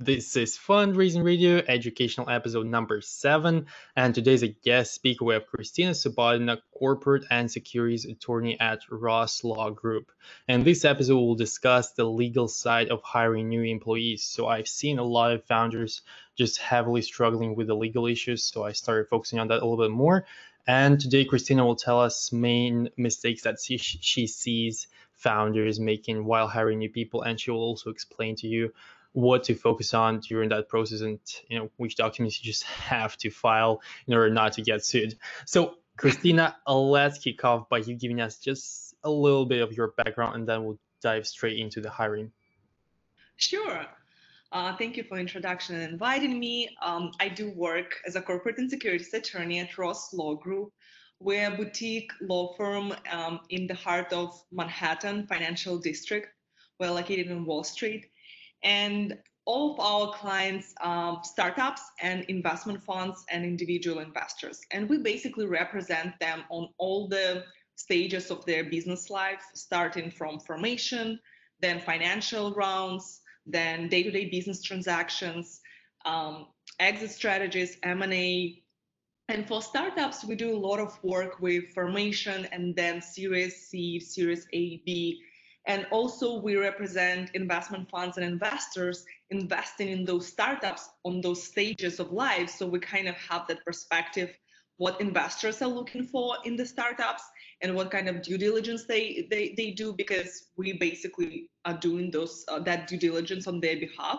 This is Fundraising Radio, educational episode number seven. And today's a guest speaker. We have Kristina Subbotina, corporate and securities attorney at Ross Law Group. And this episode will discuss the legal side of hiring new employees. So I've seen a lot of founders just heavily struggling with the legal issues. So I started focusing on that a little bit more. And today, Kristina will tell us main mistakes that she, she sees founders making while hiring new people. And she will also explain to you what to focus on during that process and you know which documents you just have to file in order not to get sued so kristina let's kick off by you giving us just a little bit of your background and then we'll dive straight into the hiring sure uh, thank you for introduction and inviting me. Um, I do work as a corporate and securities attorney at Ross Law Group. We're a boutique law firm um, in the heart of Manhattan financial district. We're located in Wall Street. And all of our clients um, startups and investment funds and individual investors. And we basically represent them on all the stages of their business life starting from formation then financial rounds then day-to-day business transactions um, exit strategies m&a and for startups we do a lot of work with formation and then series c series a b and also we represent investment funds and investors investing in those startups on those stages of life. So we kind of have that perspective what investors are looking for in the startups and what kind of due diligence they they, they do because we basically are doing those uh, that due diligence on their behalf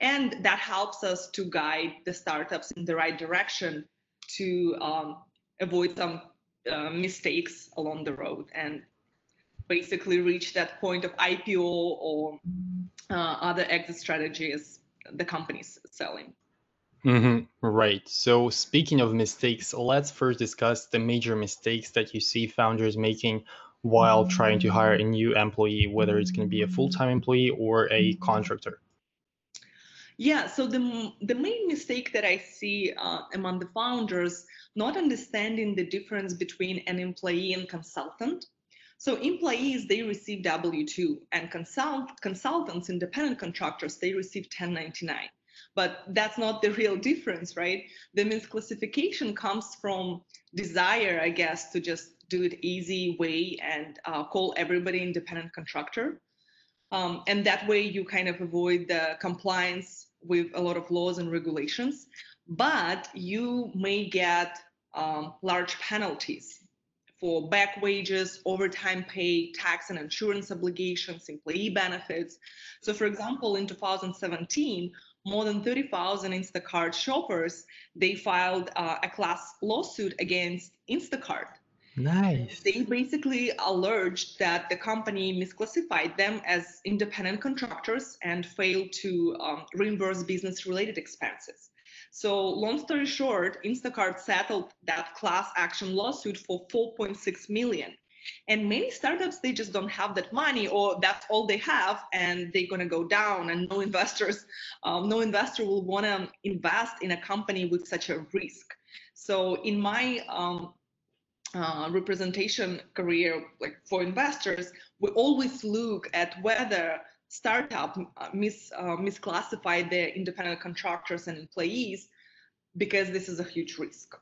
and that helps us to guide the startups in the right direction to um, avoid some uh, mistakes along the road and basically reach that point of IPO or uh, other exit strategies the company's selling. Mm-hmm. Right. So, speaking of mistakes, let's first discuss the major mistakes that you see founders making while trying to hire a new employee, whether it's going to be a full time employee or a contractor. Yeah, so the, the main mistake that I see uh, among the founders, not understanding the difference between an employee and consultant. So employees, they receive W-2 and consult, consultants, independent contractors, they receive 1099. But that's not the real difference, right? The misclassification comes from desire, I guess, to just do it easy way and uh, call everybody independent contractor. Um, and that way you kind of avoid the compliance with a lot of laws and regulations, but you may get um, large penalties for back wages, overtime pay, tax and insurance obligations, employee benefits. So, for example, in 2017, more than 30,000 Instacart shoppers they filed uh, a class lawsuit against Instacart. Nice. They basically alleged that the company misclassified them as independent contractors and failed to um, reimburse business-related expenses. So long story short, Instacart settled that class action lawsuit for 4.6 million. And many startups, they just don't have that money or that's all they have and they're going to go down and no investors, um, no investor will want to invest in a company with such a risk. So in my um, uh, representation career, like for investors, we always look at whether startup uh, mis, uh, misclassify their independent contractors and employees because this is a huge risk.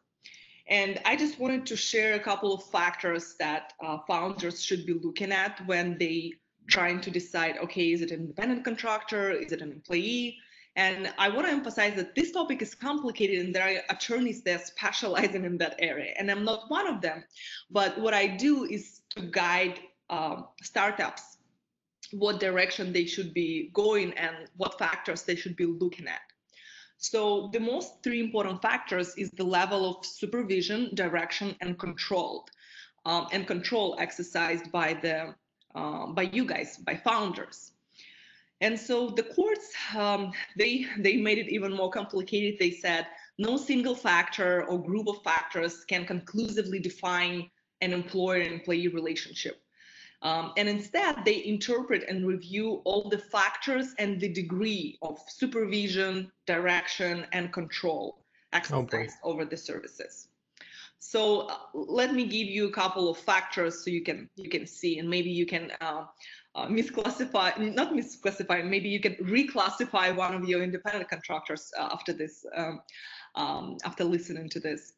And I just wanted to share a couple of factors that uh, founders should be looking at when they trying to decide, okay, is it an independent contractor? Is it an employee? And I want to emphasize that this topic is complicated and there are attorneys that specializing in that area. And I'm not one of them. But what I do is to guide uh, startups what direction they should be going and what factors they should be looking at. So the most three important factors is the level of supervision, direction, and control, um, and control exercised by the uh, by you guys, by founders. And so the courts um, they they made it even more complicated. They said no single factor or group of factors can conclusively define an employer-employee relationship. Um, and instead, they interpret and review all the factors and the degree of supervision, direction, and control exercised okay. over the services. So uh, let me give you a couple of factors so you can you can see, and maybe you can uh, uh, misclassify, not misclassify, maybe you can reclassify one of your independent contractors uh, after this, um, um, after listening to this.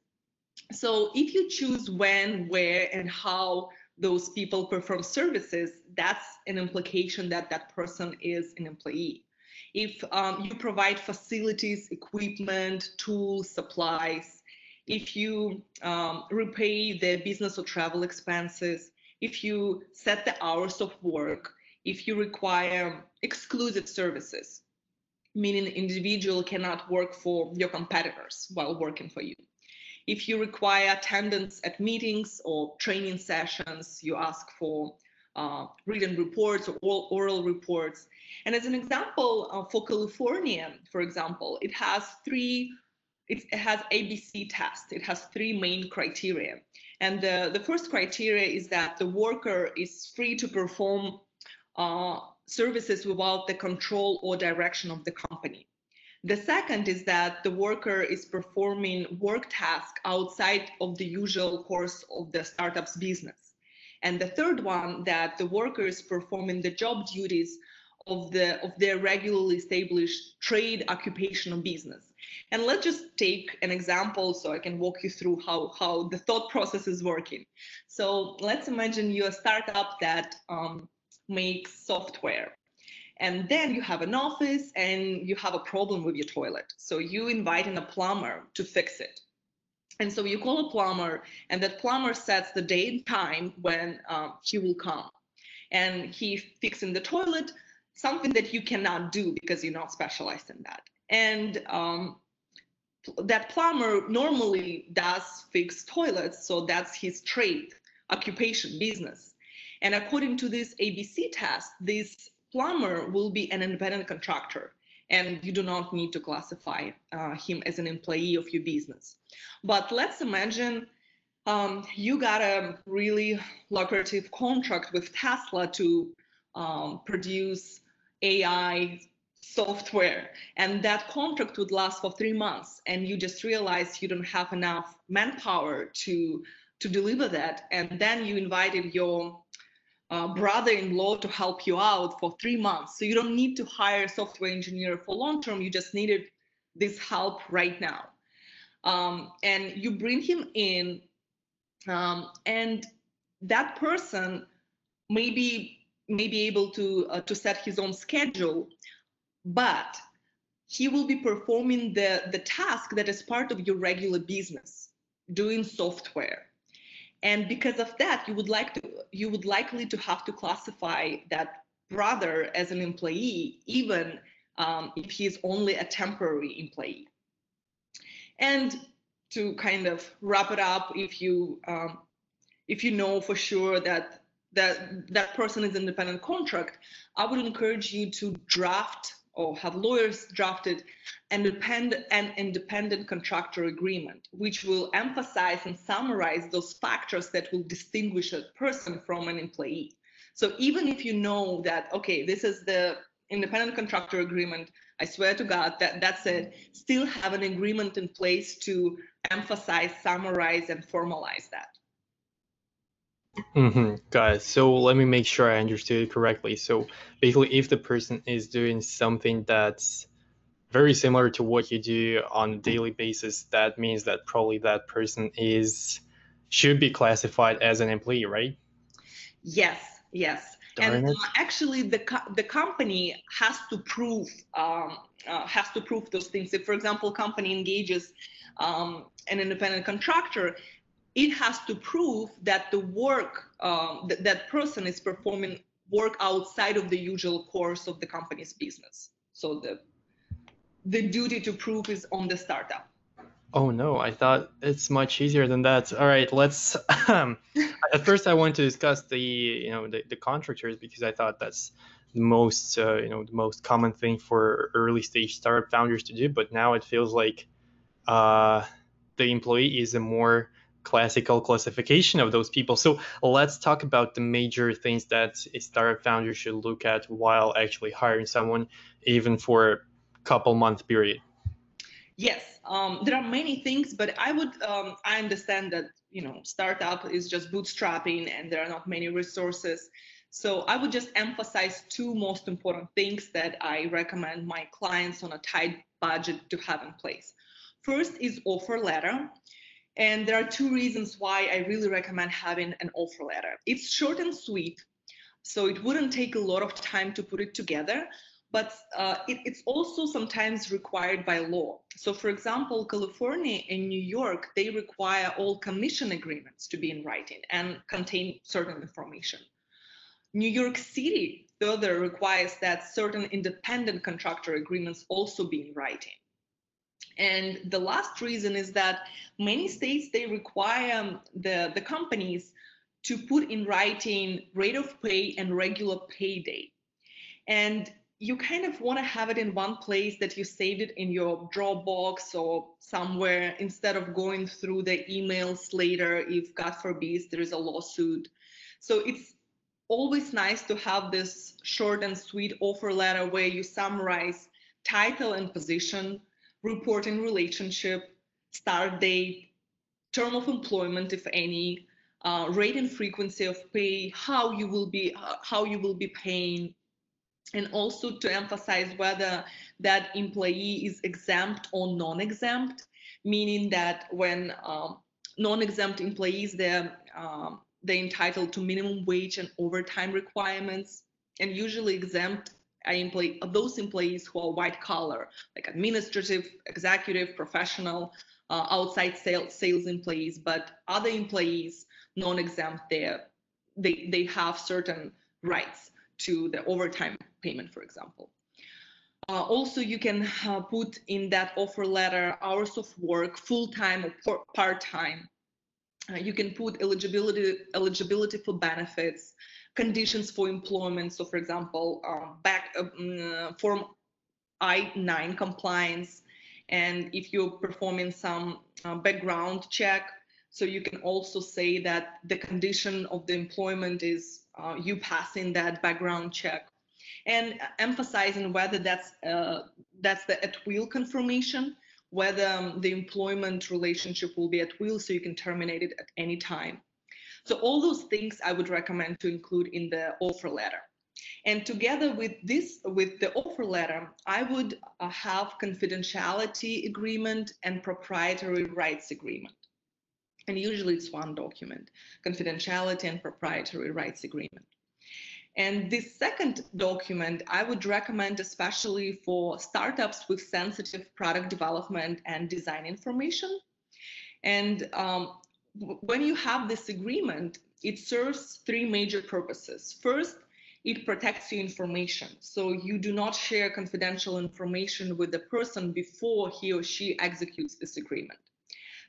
So if you choose when, where, and how those people perform services, that's an implication that that person is an employee. If um, you provide facilities, equipment, tools, supplies, if you um, repay the business or travel expenses, if you set the hours of work, if you require exclusive services, meaning the individual cannot work for your competitors while working for you. If you require attendance at meetings or training sessions, you ask for uh, written reports or oral reports. And as an example, uh, for California, for example, it has three, it has ABC test. It has three main criteria. And the, the first criteria is that the worker is free to perform uh, services without the control or direction of the company. The second is that the worker is performing work tasks outside of the usual course of the startup's business. And the third one, that the worker is performing the job duties of the of their regularly established trade, occupational business. And let's just take an example so I can walk you through how, how the thought process is working. So let's imagine you're a startup that um, makes software and then you have an office and you have a problem with your toilet. So you invite in a plumber to fix it. And so you call a plumber, and that plumber sets the day and time when um, he will come. And he fixing the toilet, something that you cannot do because you're not specialized in that. And um, that plumber normally does fix toilets, so that's his trade, occupation, business. And according to this ABC test, this plumber will be an independent contractor and you do not need to classify uh, him as an employee of your business. But let's imagine um, you got a really lucrative contract with Tesla to um, produce AI software, and that contract would last for three months, and you just realize you don't have enough manpower to to deliver that, and then you invited your uh, brother-in-law to help you out for three months. So you don't need to hire a software engineer for long term. You just needed this help right now. Um, and you bring him in, um, and that person may be, may be able to, uh, to set his own schedule, but he will be performing the, the task that is part of your regular business, doing software and because of that you would like to you would likely to have to classify that brother as an employee even um, if he's only a temporary employee. And to kind of wrap it up if you um, if you know for sure that that that person is an independent contract i would encourage you to draft or have lawyers drafted an independent, contractor agreement, which will emphasize and summarize those factors that will distinguish a person from an employee. So even if you know that, okay, this is the independent contractor agreement, I swear to God that that's it, still have an agreement in place to emphasize, summarize, and formalize that. Mm-hmm. Got it. So let me make sure I understood it correctly. So basically, if the person is doing something that's very similar to what you do on a daily basis, that means that probably that person is should be classified as an employee, right? Yes. Yes. Darn and uh, actually, the co- the company has to prove um, uh, has to prove those things. If, for example, company engages um, an independent contractor, it has to prove that the work um, th- that person is performing work outside of the usual course of the company's business. So the the duty to prove is on the startup. Oh no, I thought it's much easier than that. All right, let's. Um, at first, I wanted to discuss the you know the, the contractors because I thought that's the most uh, you know the most common thing for early stage startup founders to do. But now it feels like uh, the employee is a more classical classification of those people. So let's talk about the major things that a startup founder should look at while actually hiring someone, even for a couple month period. Yes, um, there are many things, but I would um, I understand that you know startup is just bootstrapping and there are not many resources. So I would just emphasize two most important things that I recommend my clients on a tight budget to have in place. First is offer letter. And there are two reasons why I really recommend having an offer letter. It's short and sweet, so it wouldn't take a lot of time to put it together, but uh, it, it's also sometimes required by law. So, for example, California and New York, they require all commission agreements to be in writing and contain certain information. New York City further requires that certain independent contractor agreements also be in writing. And the last reason is that many states they require the, the companies to put in writing rate of pay and regular pay day. And you kind of want to have it in one place that you saved it in your Dropbox or somewhere instead of going through the emails later if God forbid there is a lawsuit. So it's always nice to have this short and sweet offer letter where you summarize title and position, reporting relationship, start date, term of employment, if any, uh, rate and frequency of pay, how you will be uh, how you will be paying, and also to emphasize whether that employee is exempt or non-exempt, meaning that when um, non-exempt employees they're um, they're entitled to minimum wage and overtime requirements, and usually exempt employee, those employees who are white collar, like administrative, executive, professional, uh, outside sales, sales employees, but other employees non-exempt, they they have certain rights to the overtime payment, for example. Uh, also, you can uh, put in that offer letter hours of work, full-time or part-time. Uh, you can put eligibility eligibility for benefits, conditions for employment. So, for example, um, back um, form I-9 compliance, and if you're performing some uh, background check, so you can also say that the condition of the employment is uh, you passing that background check, and emphasizing whether that's uh, that's the at will confirmation, whether um, the employment relationship will be at will, so you can terminate it at any time. So all those things I would recommend to include in the offer letter. And together with this, with the offer letter, I would uh, have confidentiality agreement and proprietary rights agreement. And usually it's one document, confidentiality and proprietary rights agreement. And this second document, I would recommend especially for startups with sensitive product development and design information. And um, when you have this agreement, it serves three major purposes. First, it protects your information. So you do not share confidential information with the person before he or she executes this agreement.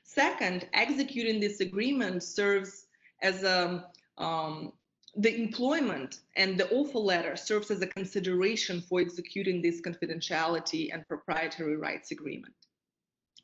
Second, executing this agreement serves as a um, the employment and the offer letter serves as a consideration for executing this confidentiality and proprietary rights agreement.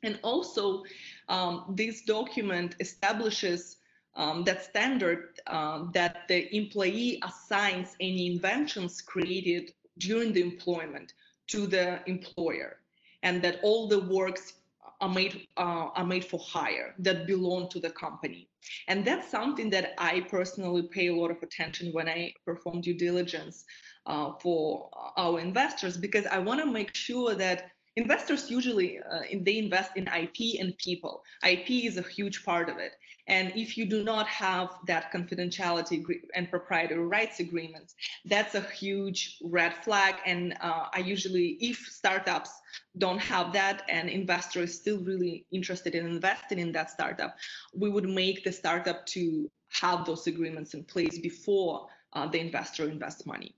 And also, um, this document establishes um, that standard uh, that the employee assigns any inventions created during the employment to the employer, and that all the works are made uh, are made for hire that belong to the company. And that's something that I personally pay a lot of attention when I perform due diligence uh, for our investors because I want to make sure that investors usually uh, they invest in ip and people. Ip is a huge part of it and if you do not have that confidentiality and proprietary rights agreements that's a huge red flag. And uh, i usually if startups don't have that and investor is still really interested in investing in that startup we would make the startup to have those agreements in place before uh, the investor invests money.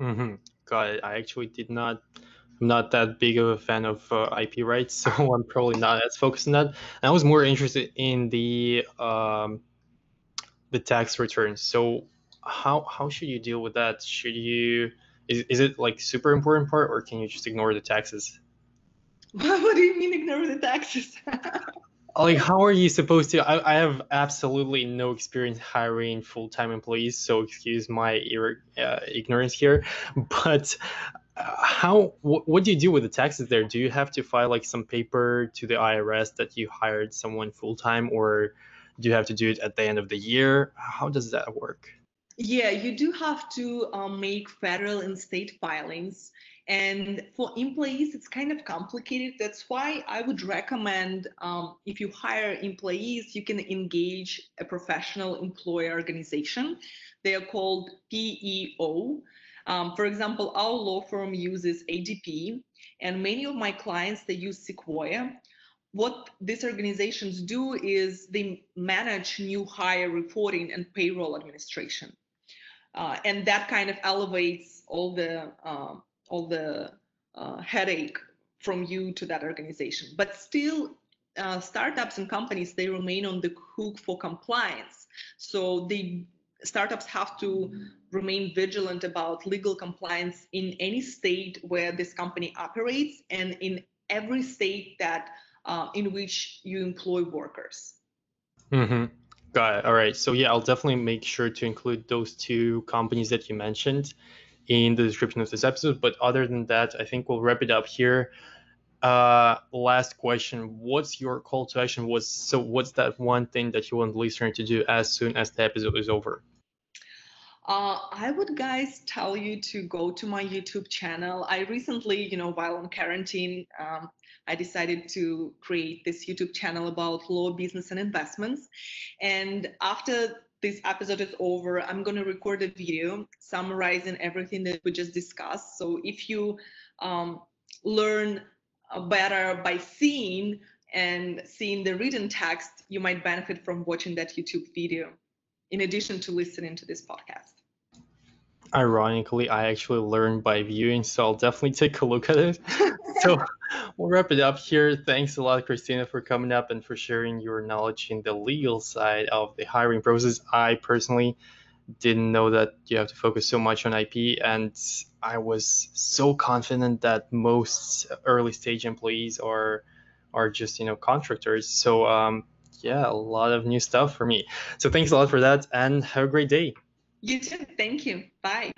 Mm-hmm. got it. I actually did not I'm not that big of a fan of uh, IP rights, so I'm probably not as focused on that. And I was more interested in the um, the tax returns. So how how should you deal with that? Should you is, is it like super important part, or can you just ignore the taxes? what do you mean ignore the taxes? like how are you supposed to I, I have absolutely no experience hiring full-time employees so excuse my uh, ignorance here but how wh- what do you do with the taxes there do you have to file like some paper to the irs that you hired someone full-time or do you have to do it at the end of the year how does that work Yeah, you do have to um, make federal and state filings. And for employees, it's kind of complicated. That's why I would recommend um, if you hire employees, you can engage a professional employer organization. They are called PEO. Um, for example, our law firm uses ADP, and many of my clients they use Sequoia. What these organizations do is they manage new hire reporting and payroll administration, uh, and that kind of elevates all the uh, all the uh, headache from you to that organization. But still, uh, startups and companies they remain on the hook for compliance. So they startups have to remain vigilant about legal compliance in any state where this company operates and in every state that uh, in which you employ workers. Mm-hmm. Got it. All right. So yeah, I'll definitely make sure to include those two companies that you mentioned in the description of this episode. But other than that, I think we'll wrap it up here. Uh, last question: What's your call to action? Was so? What's that one thing that you want the listener to do as soon as the episode is over? Uh, I would guys tell you to go to my YouTube channel. I recently, you know, while on quarantine, um, I decided to create this YouTube channel about law, business, and investments. And after this episode is over, I'm going to record a video summarizing everything that we just discussed. So if you um, learn better by seeing and seeing the written text, you might benefit from watching that YouTube video in addition to listening to this podcast. Ironically, I actually learned by viewing, so I'll definitely take a look at it. so we'll wrap it up here. Thanks a lot, Kristina, for coming up and for sharing your knowledge in the legal side of the hiring process. I personally didn't know that you have to focus so much on IP, and I was so confident that most early stage employees are are just you know contractors. So um, yeah, a lot of new stuff for me. So thanks a lot for that, and have a great day. You too. Thank you. Bye.